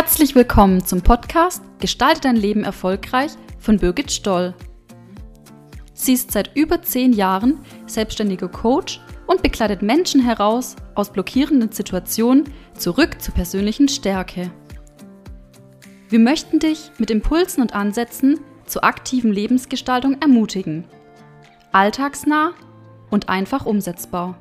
Herzlich willkommen zum Podcast Gestalte dein Leben erfolgreich von Birgit Stoll. Sie ist seit über zehn Jahren selbstständiger Coach und begleitet Menschen heraus aus blockierenden Situationen zurück zur persönlichen Stärke. Wir möchten dich mit Impulsen und Ansätzen zur aktiven Lebensgestaltung ermutigen. Alltagsnah und einfach umsetzbar.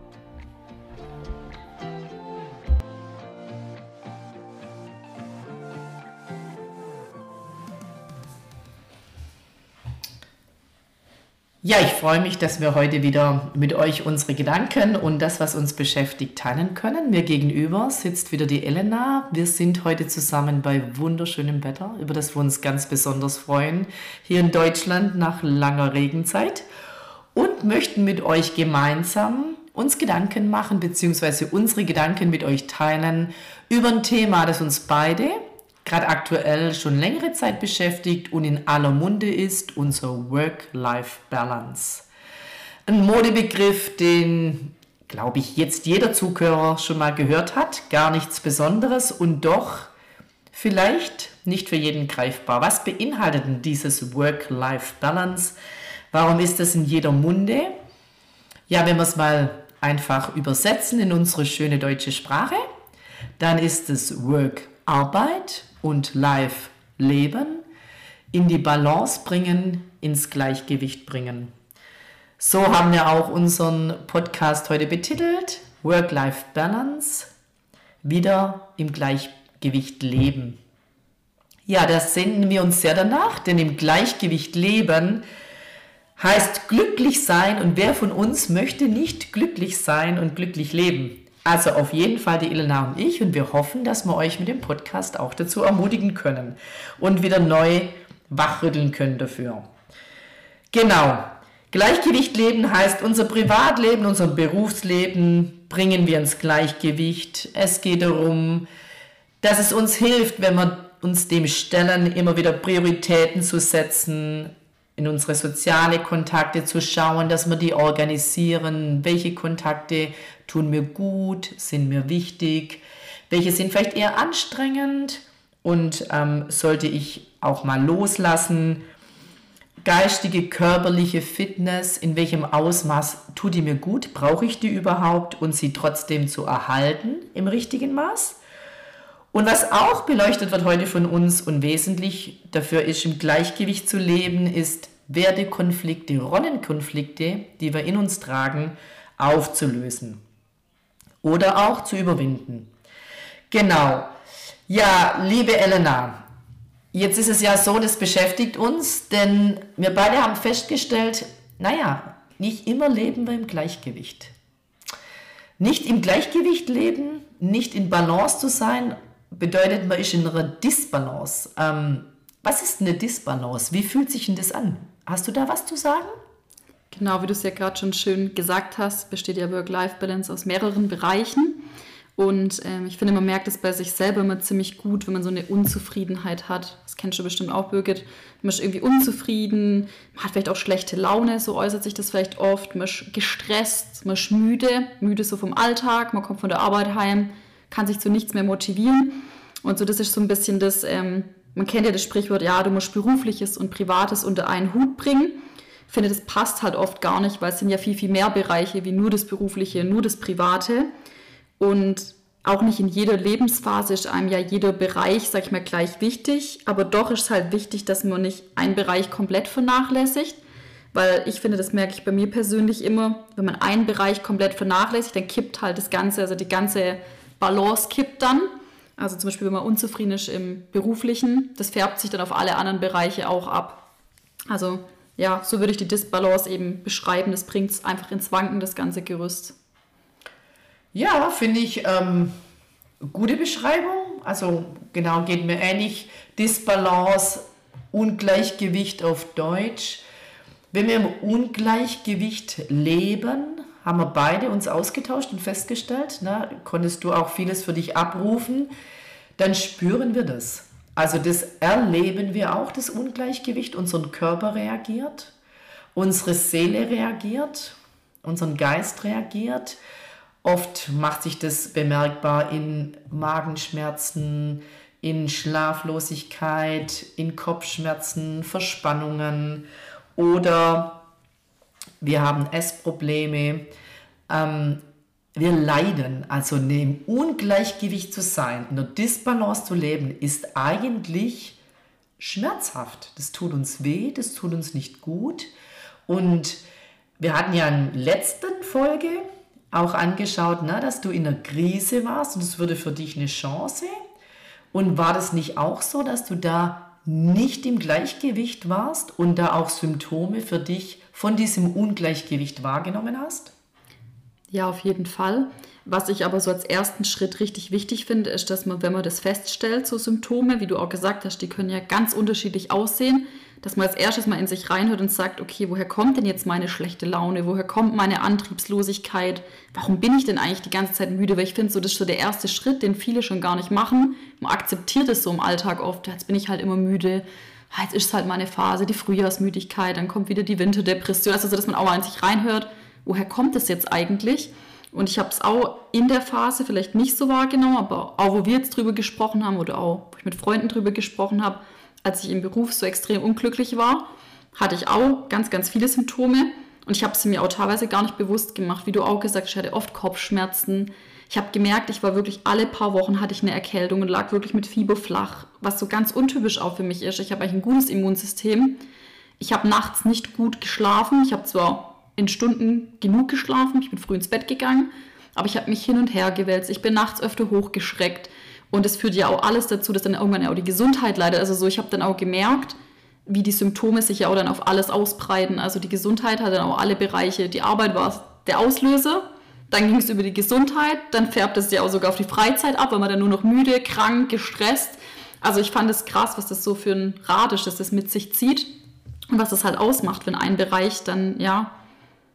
Ja, ich freue mich, dass wir heute wieder mit euch unsere Gedanken und das, was uns beschäftigt, teilen können. Mir gegenüber sitzt wieder die Elena. Wir sind heute zusammen bei wunderschönem Wetter, über das wir uns ganz besonders freuen, hier in Deutschland nach langer Regenzeit und möchten mit euch gemeinsam uns Gedanken machen, beziehungsweise unsere Gedanken mit euch teilen über ein Thema, das uns beide gerade aktuell schon längere Zeit beschäftigt und in aller Munde ist, unser Work-Life-Balance. Ein Modebegriff, den, glaube ich, jetzt jeder Zuhörer schon mal gehört hat, gar nichts Besonderes und doch vielleicht nicht für jeden greifbar. Was beinhaltet denn dieses Work-Life-Balance? Warum ist das in jeder Munde? Ja, wenn wir es mal einfach übersetzen in unsere schöne deutsche Sprache, dann ist es Work Arbeit und Life leben, in die Balance bringen, ins Gleichgewicht bringen. So haben wir auch unseren Podcast heute betitelt, Work-Life-Balance, wieder im Gleichgewicht leben. Ja, da sehnen wir uns sehr danach, denn im Gleichgewicht leben heißt glücklich sein und wer von uns möchte nicht glücklich sein und glücklich leben? Also auf jeden Fall die Elena und ich und wir hoffen, dass wir euch mit dem Podcast auch dazu ermutigen können und wieder neu wachrütteln können dafür. Genau. Gleichgewicht leben heißt unser Privatleben, unser Berufsleben bringen wir ins Gleichgewicht. Es geht darum, dass es uns hilft, wenn wir uns dem stellen, immer wieder Prioritäten zu setzen, in unsere soziale Kontakte zu schauen, dass wir die organisieren, welche Kontakte tun mir gut, sind mir wichtig, welche sind vielleicht eher anstrengend? Und ähm, sollte ich auch mal loslassen. Geistige, körperliche Fitness, in welchem Ausmaß tut die mir gut, brauche ich die überhaupt? Und sie trotzdem zu erhalten im richtigen Maß? Und was auch beleuchtet wird heute von uns und wesentlich dafür ist, im Gleichgewicht zu leben, ist Wertekonflikte, Rollenkonflikte, die wir in uns tragen, aufzulösen oder auch zu überwinden. Genau. Ja, liebe Elena, jetzt ist es ja so, das beschäftigt uns, denn wir beide haben festgestellt, naja, nicht immer leben wir im Gleichgewicht. Nicht im Gleichgewicht leben, nicht in Balance zu sein, bedeutet, man ist in einer Disbalance. Ähm, was ist eine Disbalance? Wie fühlt sich denn das an? Hast du da was zu sagen? Genau, wie du es ja gerade schon schön gesagt hast, besteht ja Work-Life-Balance aus mehreren Bereichen. Und ähm, ich finde, man merkt es bei sich selber immer ziemlich gut, wenn man so eine Unzufriedenheit hat. Das kennst du bestimmt auch, Birgit. Man ist irgendwie unzufrieden, man hat vielleicht auch schlechte Laune, so äußert sich das vielleicht oft. Man ist gestresst, man ist müde, müde so vom Alltag, man kommt von der Arbeit heim, kann sich zu nichts mehr motivieren. Und so, das ist so ein bisschen das, ähm, man kennt ja das Sprichwort, ja, du musst Berufliches und Privates unter einen Hut bringen finde, das passt halt oft gar nicht, weil es sind ja viel, viel mehr Bereiche wie nur das Berufliche, nur das Private. Und auch nicht in jeder Lebensphase ist einem ja jeder Bereich, sag ich mal, gleich wichtig. Aber doch ist es halt wichtig, dass man nicht einen Bereich komplett vernachlässigt. Weil ich finde, das merke ich bei mir persönlich immer, wenn man einen Bereich komplett vernachlässigt, dann kippt halt das Ganze, also die ganze Balance kippt dann. Also zum Beispiel, wenn man unzufrieden ist im Beruflichen, das färbt sich dann auf alle anderen Bereiche auch ab. Also ja, so würde ich die Disbalance eben beschreiben. Das bringt es einfach ins Wanken, das ganze Gerüst. Ja, finde ich ähm, gute Beschreibung. Also genau, geht mir ähnlich. Disbalance, Ungleichgewicht auf Deutsch. Wenn wir im Ungleichgewicht leben, haben wir beide uns ausgetauscht und festgestellt, na, konntest du auch vieles für dich abrufen, dann spüren wir das. Also das erleben wir auch, das Ungleichgewicht. Unser Körper reagiert, unsere Seele reagiert, unser Geist reagiert. Oft macht sich das bemerkbar in Magenschmerzen, in Schlaflosigkeit, in Kopfschmerzen, Verspannungen oder wir haben Essprobleme. Ähm, wir leiden, also dem Ungleichgewicht zu sein, in der Disbalance zu leben, ist eigentlich schmerzhaft. Das tut uns weh, das tut uns nicht gut. Und wir hatten ja in der letzten Folge auch angeschaut, na, dass du in der Krise warst und es würde für dich eine Chance. Und war das nicht auch so, dass du da nicht im Gleichgewicht warst und da auch Symptome für dich von diesem Ungleichgewicht wahrgenommen hast? Ja, auf jeden Fall. Was ich aber so als ersten Schritt richtig wichtig finde, ist, dass man, wenn man das feststellt, so Symptome, wie du auch gesagt hast, die können ja ganz unterschiedlich aussehen, dass man als erstes mal in sich reinhört und sagt, okay, woher kommt denn jetzt meine schlechte Laune? Woher kommt meine Antriebslosigkeit? Warum bin ich denn eigentlich die ganze Zeit müde? Weil ich finde, so, das ist so der erste Schritt, den viele schon gar nicht machen. Man akzeptiert es so im Alltag oft. Jetzt bin ich halt immer müde. Ah, jetzt ist es halt meine Phase, die Frühjahrsmüdigkeit, dann kommt wieder die Winterdepression. Also, so, dass man auch mal in sich reinhört, woher kommt es jetzt eigentlich? Und ich habe es auch in der Phase vielleicht nicht so wahrgenommen, aber auch wo wir jetzt drüber gesprochen haben oder auch wo ich mit Freunden drüber gesprochen habe, als ich im Beruf so extrem unglücklich war, hatte ich auch ganz, ganz viele Symptome. Und ich habe sie mir auch teilweise gar nicht bewusst gemacht. Wie du auch gesagt hast, ich hatte oft Kopfschmerzen. Ich habe gemerkt, ich war wirklich alle paar Wochen hatte ich eine Erkältung und lag wirklich mit Fieber flach, was so ganz untypisch auch für mich ist. Ich habe eigentlich ein gutes Immunsystem. Ich habe nachts nicht gut geschlafen. Ich habe zwar in Stunden genug geschlafen, ich bin früh ins Bett gegangen, aber ich habe mich hin und her gewälzt. Ich bin nachts öfter hochgeschreckt. Und es führt ja auch alles dazu, dass dann irgendwann auch die Gesundheit leidet. Also so, ich habe dann auch gemerkt, wie die Symptome sich ja auch dann auf alles ausbreiten. Also die Gesundheit hat dann auch alle Bereiche. Die Arbeit war der Auslöser, dann ging es über die Gesundheit, dann färbt es ja auch sogar auf die Freizeit ab, weil man dann nur noch müde, krank, gestresst. Also ich fand es krass, was das so für ein Rad ist, dass das mit sich zieht und was das halt ausmacht, wenn ein Bereich dann ja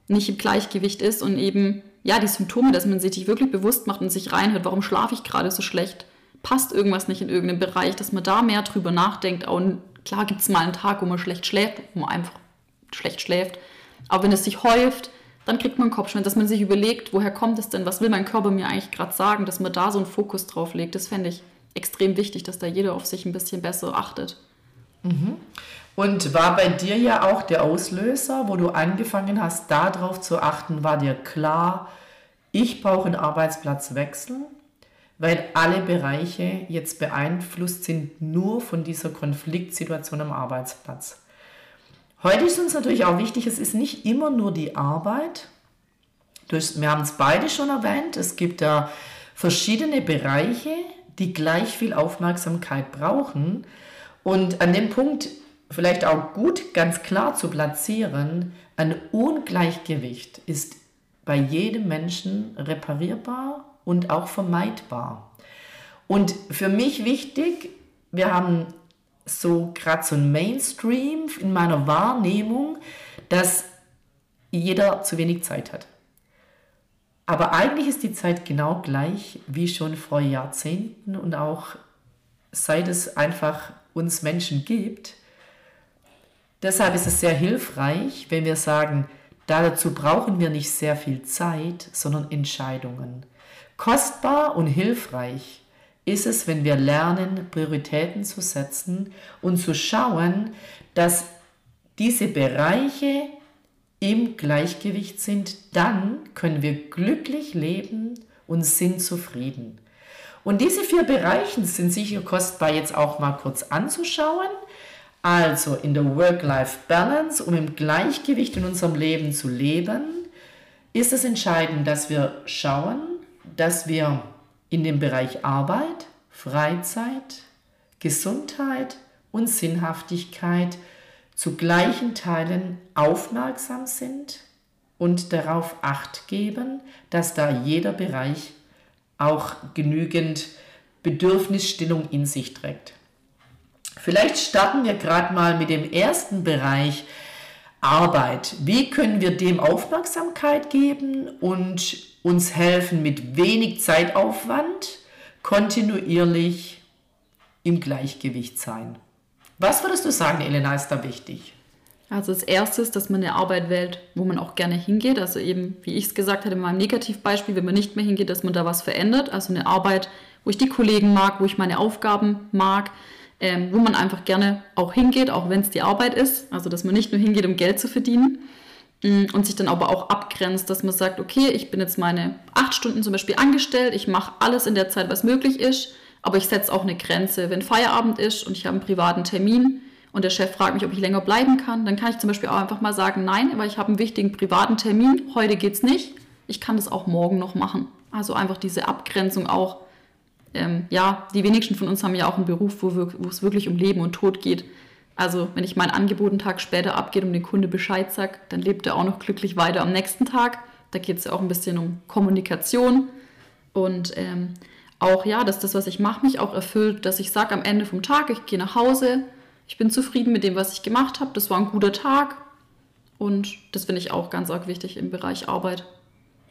nicht im Gleichgewicht ist und eben ja die Symptome, dass man sich wirklich bewusst macht und sich reinhört, warum schlafe ich gerade so schlecht? passt irgendwas nicht in irgendeinem Bereich, dass man da mehr drüber nachdenkt. Auch klar gibt es mal einen Tag, wo man schlecht schläft, wo man einfach schlecht schläft. Aber wenn es sich häuft, dann kriegt man Kopfschmerzen, dass man sich überlegt, woher kommt es denn, was will mein Körper mir eigentlich gerade sagen, dass man da so einen Fokus drauf legt. Das fände ich extrem wichtig, dass da jeder auf sich ein bisschen besser achtet. Mhm. Und war bei dir ja auch der Auslöser, wo du angefangen hast, darauf zu achten, war dir klar, ich brauche einen Arbeitsplatzwechsel? weil alle Bereiche jetzt beeinflusst sind nur von dieser Konfliktsituation am Arbeitsplatz. Heute ist uns natürlich auch wichtig, es ist nicht immer nur die Arbeit. Wir haben es beide schon erwähnt, es gibt da verschiedene Bereiche, die gleich viel Aufmerksamkeit brauchen. Und an dem Punkt vielleicht auch gut ganz klar zu platzieren, ein Ungleichgewicht ist bei jedem Menschen reparierbar und auch vermeidbar. Und für mich wichtig, wir haben so gerade so ein Mainstream in meiner Wahrnehmung, dass jeder zu wenig Zeit hat. Aber eigentlich ist die Zeit genau gleich wie schon vor Jahrzehnten und auch seit es einfach uns Menschen gibt. Deshalb ist es sehr hilfreich, wenn wir sagen, dazu brauchen wir nicht sehr viel Zeit, sondern Entscheidungen. Kostbar und hilfreich ist es, wenn wir lernen, Prioritäten zu setzen und zu schauen, dass diese Bereiche im Gleichgewicht sind, dann können wir glücklich leben und sind zufrieden. Und diese vier Bereiche sind sicher kostbar jetzt auch mal kurz anzuschauen. Also in der Work-Life-Balance, um im Gleichgewicht in unserem Leben zu leben, ist es entscheidend, dass wir schauen, dass wir in dem Bereich Arbeit, Freizeit, Gesundheit und Sinnhaftigkeit zu gleichen Teilen aufmerksam sind und darauf acht geben, dass da jeder Bereich auch genügend Bedürfnisstellung in sich trägt. Vielleicht starten wir gerade mal mit dem ersten Bereich Arbeit. Wie können wir dem Aufmerksamkeit geben und uns helfen, mit wenig Zeitaufwand kontinuierlich im Gleichgewicht sein? Was würdest du sagen, Elena, ist da wichtig? Also das Erste ist, dass man eine Arbeit wählt, wo man auch gerne hingeht. Also eben, wie ich es gesagt hatte in meinem Negativbeispiel, wenn man nicht mehr hingeht, dass man da was verändert. Also eine Arbeit, wo ich die Kollegen mag, wo ich meine Aufgaben mag, ähm, wo man einfach gerne auch hingeht, auch wenn es die Arbeit ist. Also dass man nicht nur hingeht, um Geld zu verdienen mm, und sich dann aber auch abgrenzt, dass man sagt, okay, ich bin jetzt meine acht Stunden zum Beispiel angestellt, ich mache alles in der Zeit, was möglich ist, aber ich setze auch eine Grenze. Wenn Feierabend ist und ich habe einen privaten Termin, und der Chef fragt mich, ob ich länger bleiben kann, dann kann ich zum Beispiel auch einfach mal sagen, nein, weil ich habe einen wichtigen privaten Termin, heute geht es nicht, ich kann das auch morgen noch machen. Also einfach diese Abgrenzung auch. Ähm, ja, die wenigsten von uns haben ja auch einen Beruf, wo, wir, wo es wirklich um Leben und Tod geht. Also wenn ich mein Angebot einen Tag später abgeht und den Kunde Bescheid sagt, dann lebt er auch noch glücklich weiter am nächsten Tag. Da geht es ja auch ein bisschen um Kommunikation und ähm, auch ja, dass das, was ich mache, mich auch erfüllt, dass ich sage am Ende vom Tag, ich gehe nach Hause, ich bin zufrieden mit dem, was ich gemacht habe, das war ein guter Tag und das finde ich auch ganz arg wichtig im Bereich Arbeit.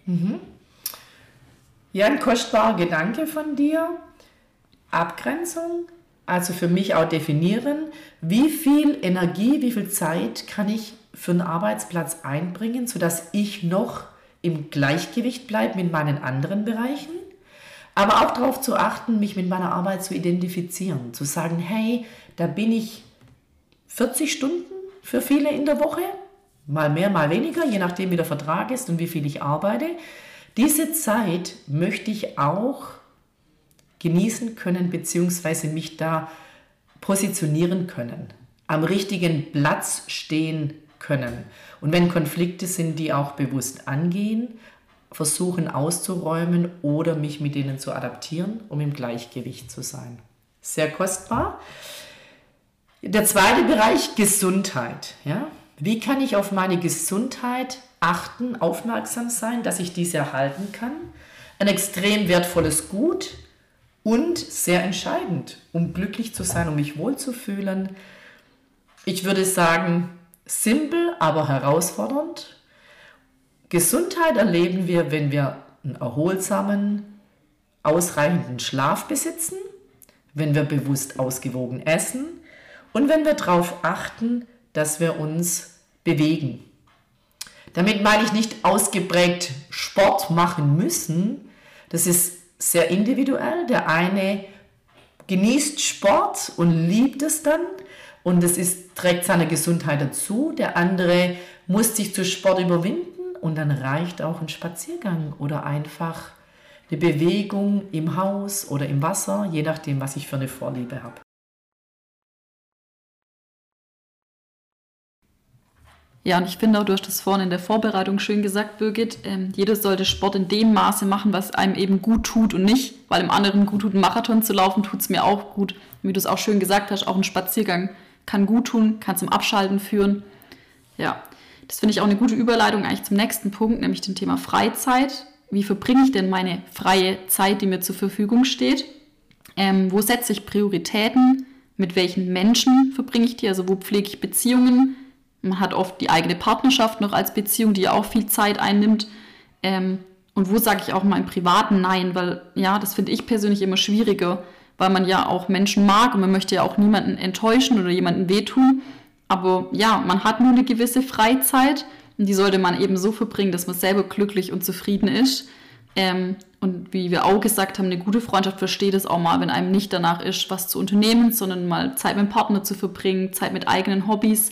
Mhm. Ja, ein kostbarer Gedanke von dir. Abgrenzung, also für mich auch definieren, wie viel Energie, wie viel Zeit kann ich für einen Arbeitsplatz einbringen, sodass ich noch im Gleichgewicht bleibe mit meinen anderen Bereichen. Aber auch darauf zu achten, mich mit meiner Arbeit zu identifizieren, zu sagen, hey, da bin ich 40 Stunden für viele in der Woche, mal mehr, mal weniger, je nachdem wie der Vertrag ist und wie viel ich arbeite. Diese Zeit möchte ich auch genießen können, beziehungsweise mich da positionieren können, am richtigen Platz stehen können. Und wenn Konflikte sind, die auch bewusst angehen, versuchen auszuräumen oder mich mit denen zu adaptieren, um im Gleichgewicht zu sein. Sehr kostbar. Der zweite Bereich Gesundheit. Ja? Wie kann ich auf meine Gesundheit achten, aufmerksam sein, dass ich diese erhalten kann. Ein extrem wertvolles Gut und sehr entscheidend, um glücklich zu sein, um mich wohlzufühlen. Ich würde sagen, simpel, aber herausfordernd. Gesundheit erleben wir, wenn wir einen erholsamen, ausreichenden Schlaf besitzen, wenn wir bewusst ausgewogen essen und wenn wir darauf achten, dass wir uns bewegen. Damit meine ich nicht ausgeprägt Sport machen müssen. Das ist sehr individuell. Der eine genießt Sport und liebt es dann und es ist, trägt seine Gesundheit dazu. Der andere muss sich zu Sport überwinden und dann reicht auch ein Spaziergang oder einfach eine Bewegung im Haus oder im Wasser, je nachdem, was ich für eine Vorliebe habe. Ja, und ich finde auch, du hast das vorhin in der Vorbereitung schön gesagt, Birgit, ähm, jeder sollte Sport in dem Maße machen, was einem eben gut tut und nicht, weil im anderen gut tut, einen Marathon zu laufen, tut es mir auch gut. Wie du es auch schön gesagt hast, auch ein Spaziergang kann gut tun, kann zum Abschalten führen. Ja, das finde ich auch eine gute Überleitung eigentlich zum nächsten Punkt, nämlich dem Thema Freizeit. Wie verbringe ich denn meine freie Zeit, die mir zur Verfügung steht? Ähm, wo setze ich Prioritäten? Mit welchen Menschen verbringe ich die? Also wo pflege ich Beziehungen? Man hat oft die eigene Partnerschaft noch als Beziehung, die ja auch viel Zeit einnimmt. Ähm, und wo sage ich auch mal im Privaten Nein, weil ja, das finde ich persönlich immer schwieriger, weil man ja auch Menschen mag und man möchte ja auch niemanden enttäuschen oder jemanden wehtun. Aber ja, man hat nur eine gewisse Freizeit und die sollte man eben so verbringen, dass man selber glücklich und zufrieden ist. Ähm, und wie wir auch gesagt haben, eine gute Freundschaft versteht es auch mal, wenn einem nicht danach ist, was zu unternehmen, sondern mal Zeit mit dem Partner zu verbringen, Zeit mit eigenen Hobbys.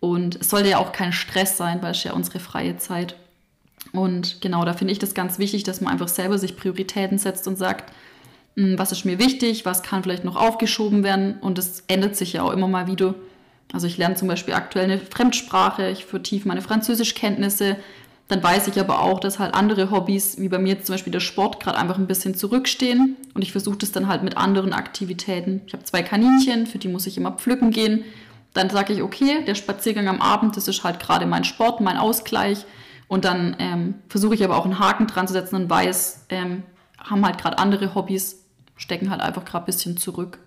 Und es sollte ja auch kein Stress sein, weil es ja unsere freie Zeit. Und genau, da finde ich das ganz wichtig, dass man einfach selber sich Prioritäten setzt und sagt, hm, was ist mir wichtig, was kann vielleicht noch aufgeschoben werden. Und das ändert sich ja auch immer mal wieder. Also ich lerne zum Beispiel aktuell eine Fremdsprache, ich vertiefe meine Französischkenntnisse. Dann weiß ich aber auch, dass halt andere Hobbys, wie bei mir zum Beispiel der Sport, gerade einfach ein bisschen zurückstehen. Und ich versuche das dann halt mit anderen Aktivitäten. Ich habe zwei Kaninchen, für die muss ich immer pflücken gehen. Dann sage ich, okay, der Spaziergang am Abend, das ist halt gerade mein Sport, mein Ausgleich. Und dann ähm, versuche ich aber auch einen Haken dran zu setzen und weiß, ähm, haben halt gerade andere Hobbys, stecken halt einfach gerade ein bisschen zurück.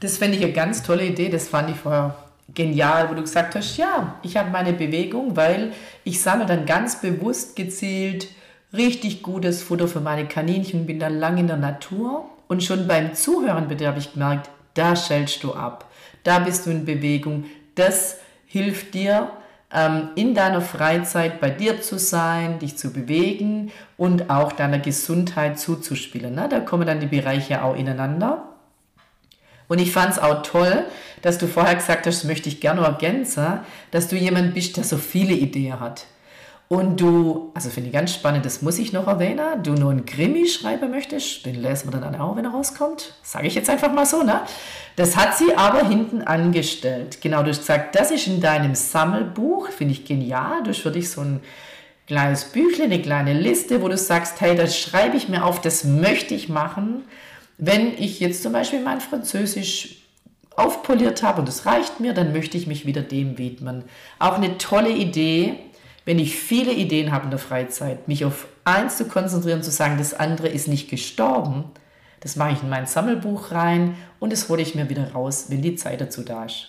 Das fände ich eine ganz tolle Idee, das fand ich vorher genial, wo du gesagt hast, ja, ich habe meine Bewegung, weil ich sammle dann ganz bewusst gezielt richtig gutes Futter für meine Kaninchen, bin dann lang in der Natur und schon beim Zuhören bitte habe ich gemerkt, da schältst du ab da bist du in Bewegung. Das hilft dir, ähm, in deiner Freizeit bei dir zu sein, dich zu bewegen und auch deiner Gesundheit zuzuspielen. Da kommen dann die Bereiche auch ineinander. Und ich fand es auch toll, dass du vorher gesagt hast, das möchte ich gerne ergänzen, dass du jemand bist, der so viele Ideen hat. Und du, also finde ich ganz spannend, das muss ich noch erwähnen, du nur einen Krimi schreiben möchtest, den lesen wir dann auch, wenn er rauskommt. Sage ich jetzt einfach mal so, ne? Das hat sie aber hinten angestellt. Genau, du hast gesagt, das ist in deinem Sammelbuch, finde ich genial. Du hast für dich so ein kleines Büchle, eine kleine Liste, wo du sagst, hey, das schreibe ich mir auf, das möchte ich machen. Wenn ich jetzt zum Beispiel mein Französisch aufpoliert habe und das reicht mir, dann möchte ich mich wieder dem widmen. Auch eine tolle Idee, wenn ich viele Ideen habe in der Freizeit, mich auf eins zu konzentrieren, zu sagen, das andere ist nicht gestorben, das mache ich in mein Sammelbuch rein und das hole ich mir wieder raus, wenn die Zeit dazu da ist.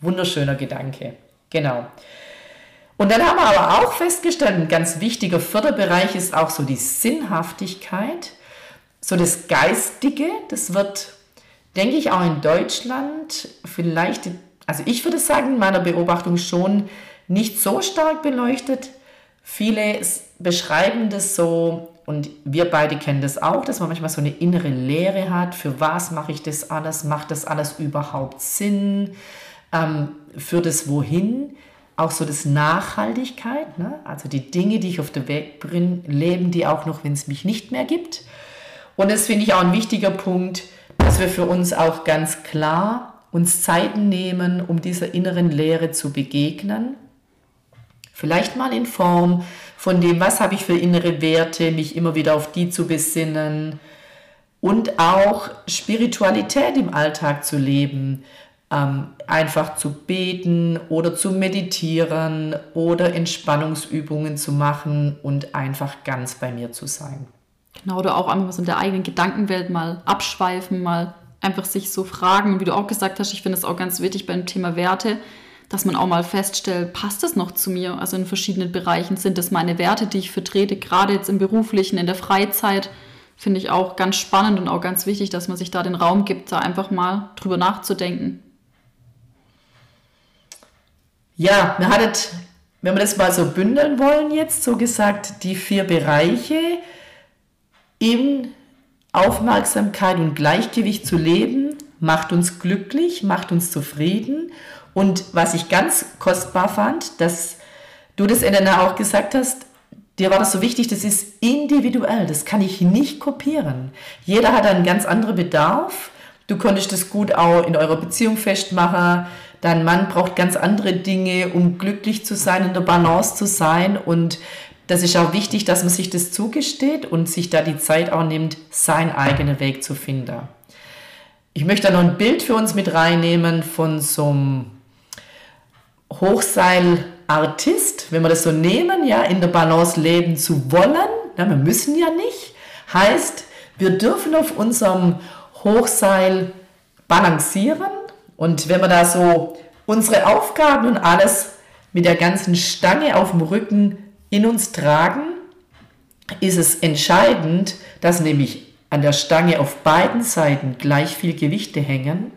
Wunderschöner Gedanke. Genau. Und dann haben wir aber auch festgestellt, ein ganz wichtiger Förderbereich ist auch so die Sinnhaftigkeit, so das Geistige. Das wird, denke ich, auch in Deutschland vielleicht, also ich würde sagen, in meiner Beobachtung schon nicht so stark beleuchtet. Viele beschreiben das so, und wir beide kennen das auch, dass man manchmal so eine innere Leere hat. Für was mache ich das alles? Macht das alles überhaupt Sinn? Ähm, für das Wohin? Auch so das Nachhaltigkeit, ne? also die Dinge, die ich auf der Weg bringe, leben die auch noch, wenn es mich nicht mehr gibt. Und das finde ich auch ein wichtiger Punkt, dass wir für uns auch ganz klar uns Zeiten nehmen, um dieser inneren Leere zu begegnen Vielleicht mal in Form von dem, was habe ich für innere Werte, mich immer wieder auf die zu besinnen und auch Spiritualität im Alltag zu leben, ähm, einfach zu beten oder zu meditieren oder Entspannungsübungen zu machen und einfach ganz bei mir zu sein. Genau, oder auch einfach so in der eigenen Gedankenwelt mal abschweifen, mal einfach sich so fragen, wie du auch gesagt hast, ich finde es auch ganz wichtig beim Thema Werte, dass man auch mal feststellt, passt das noch zu mir? Also in verschiedenen Bereichen sind das meine Werte, die ich vertrete, gerade jetzt im beruflichen, in der Freizeit. Finde ich auch ganz spannend und auch ganz wichtig, dass man sich da den Raum gibt, da einfach mal drüber nachzudenken. Ja, wir hattet, wenn wir das mal so bündeln wollen jetzt, so gesagt, die vier Bereiche in Aufmerksamkeit und Gleichgewicht zu leben, macht uns glücklich, macht uns zufrieden und was ich ganz kostbar fand, dass du das Elena auch gesagt hast, dir war das so wichtig, das ist individuell, das kann ich nicht kopieren. Jeder hat einen ganz anderen Bedarf. Du konntest das gut auch in eurer Beziehung festmachen. Dein Mann braucht ganz andere Dinge, um glücklich zu sein, in der Balance zu sein. Und das ist auch wichtig, dass man sich das zugesteht und sich da die Zeit auch nimmt, seinen eigenen Weg zu finden. Ich möchte da noch ein Bild für uns mit reinnehmen von so einem Hochseilartist, wenn wir das so nehmen, ja, in der Balance leben zu wollen, na, wir müssen ja nicht, heißt, wir dürfen auf unserem Hochseil balancieren und wenn wir da so unsere Aufgaben und alles mit der ganzen Stange auf dem Rücken in uns tragen, ist es entscheidend, dass nämlich an der Stange auf beiden Seiten gleich viel Gewichte hängen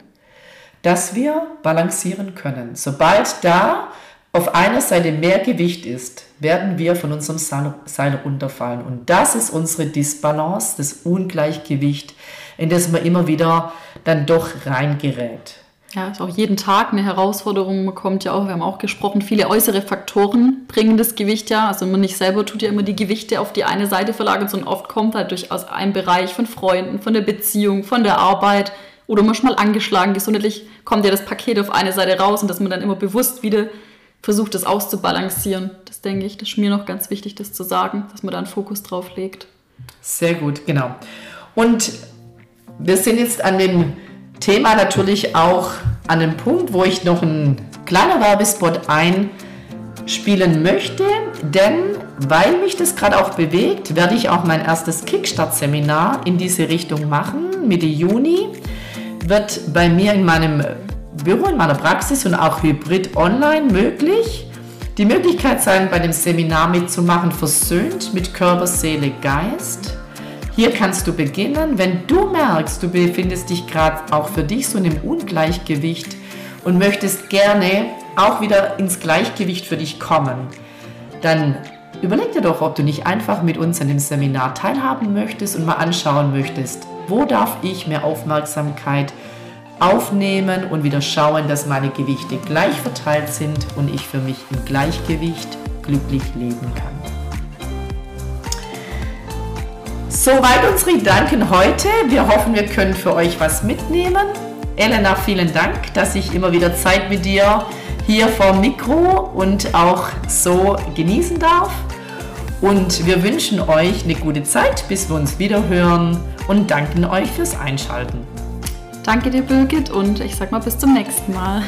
dass wir balancieren können. Sobald da auf einer Seite mehr Gewicht ist, werden wir von unserem Seil runterfallen. Und das ist unsere Disbalance, das Ungleichgewicht, in das man immer wieder dann doch reingerät. Ja, ist auch jeden Tag eine Herausforderung. Man kommt ja auch, wir haben auch gesprochen, viele äußere Faktoren bringen das Gewicht ja. Also man nicht selber tut ja immer die Gewichte auf die eine Seite verlagern, sondern oft kommt halt durchaus ein Bereich von Freunden, von der Beziehung, von der Arbeit, oder man ist mal angeschlagen, gesundheitlich kommt ja das Paket auf eine Seite raus und dass man dann immer bewusst wieder versucht, das auszubalancieren. Das denke ich, das ist mir noch ganz wichtig, das zu sagen, dass man da einen Fokus drauf legt. Sehr gut, genau. Und wir sind jetzt an dem Thema natürlich auch an dem Punkt, wo ich noch einen kleinen Werbespot einspielen möchte, denn weil mich das gerade auch bewegt, werde ich auch mein erstes Kickstart-Seminar in diese Richtung machen, Mitte Juni wird bei mir in meinem Büro, in meiner Praxis und auch hybrid online möglich. Die Möglichkeit sein, bei dem Seminar mitzumachen, versöhnt mit Körper, Seele, Geist. Hier kannst du beginnen, wenn du merkst, du befindest dich gerade auch für dich so in einem Ungleichgewicht und möchtest gerne auch wieder ins Gleichgewicht für dich kommen, dann überleg dir doch, ob du nicht einfach mit uns an dem Seminar teilhaben möchtest und mal anschauen möchtest, wo darf ich mehr Aufmerksamkeit aufnehmen und wieder schauen, dass meine Gewichte gleich verteilt sind und ich für mich im Gleichgewicht glücklich leben kann. Soweit unsere Gedanken heute. Wir hoffen, wir können für euch was mitnehmen. Elena, vielen Dank, dass ich immer wieder Zeit mit dir hier vor Mikro und auch so genießen darf. Und wir wünschen euch eine gute Zeit, bis wir uns wieder hören und danken euch fürs Einschalten. Danke dir, Birgit, und ich sag mal bis zum nächsten Mal.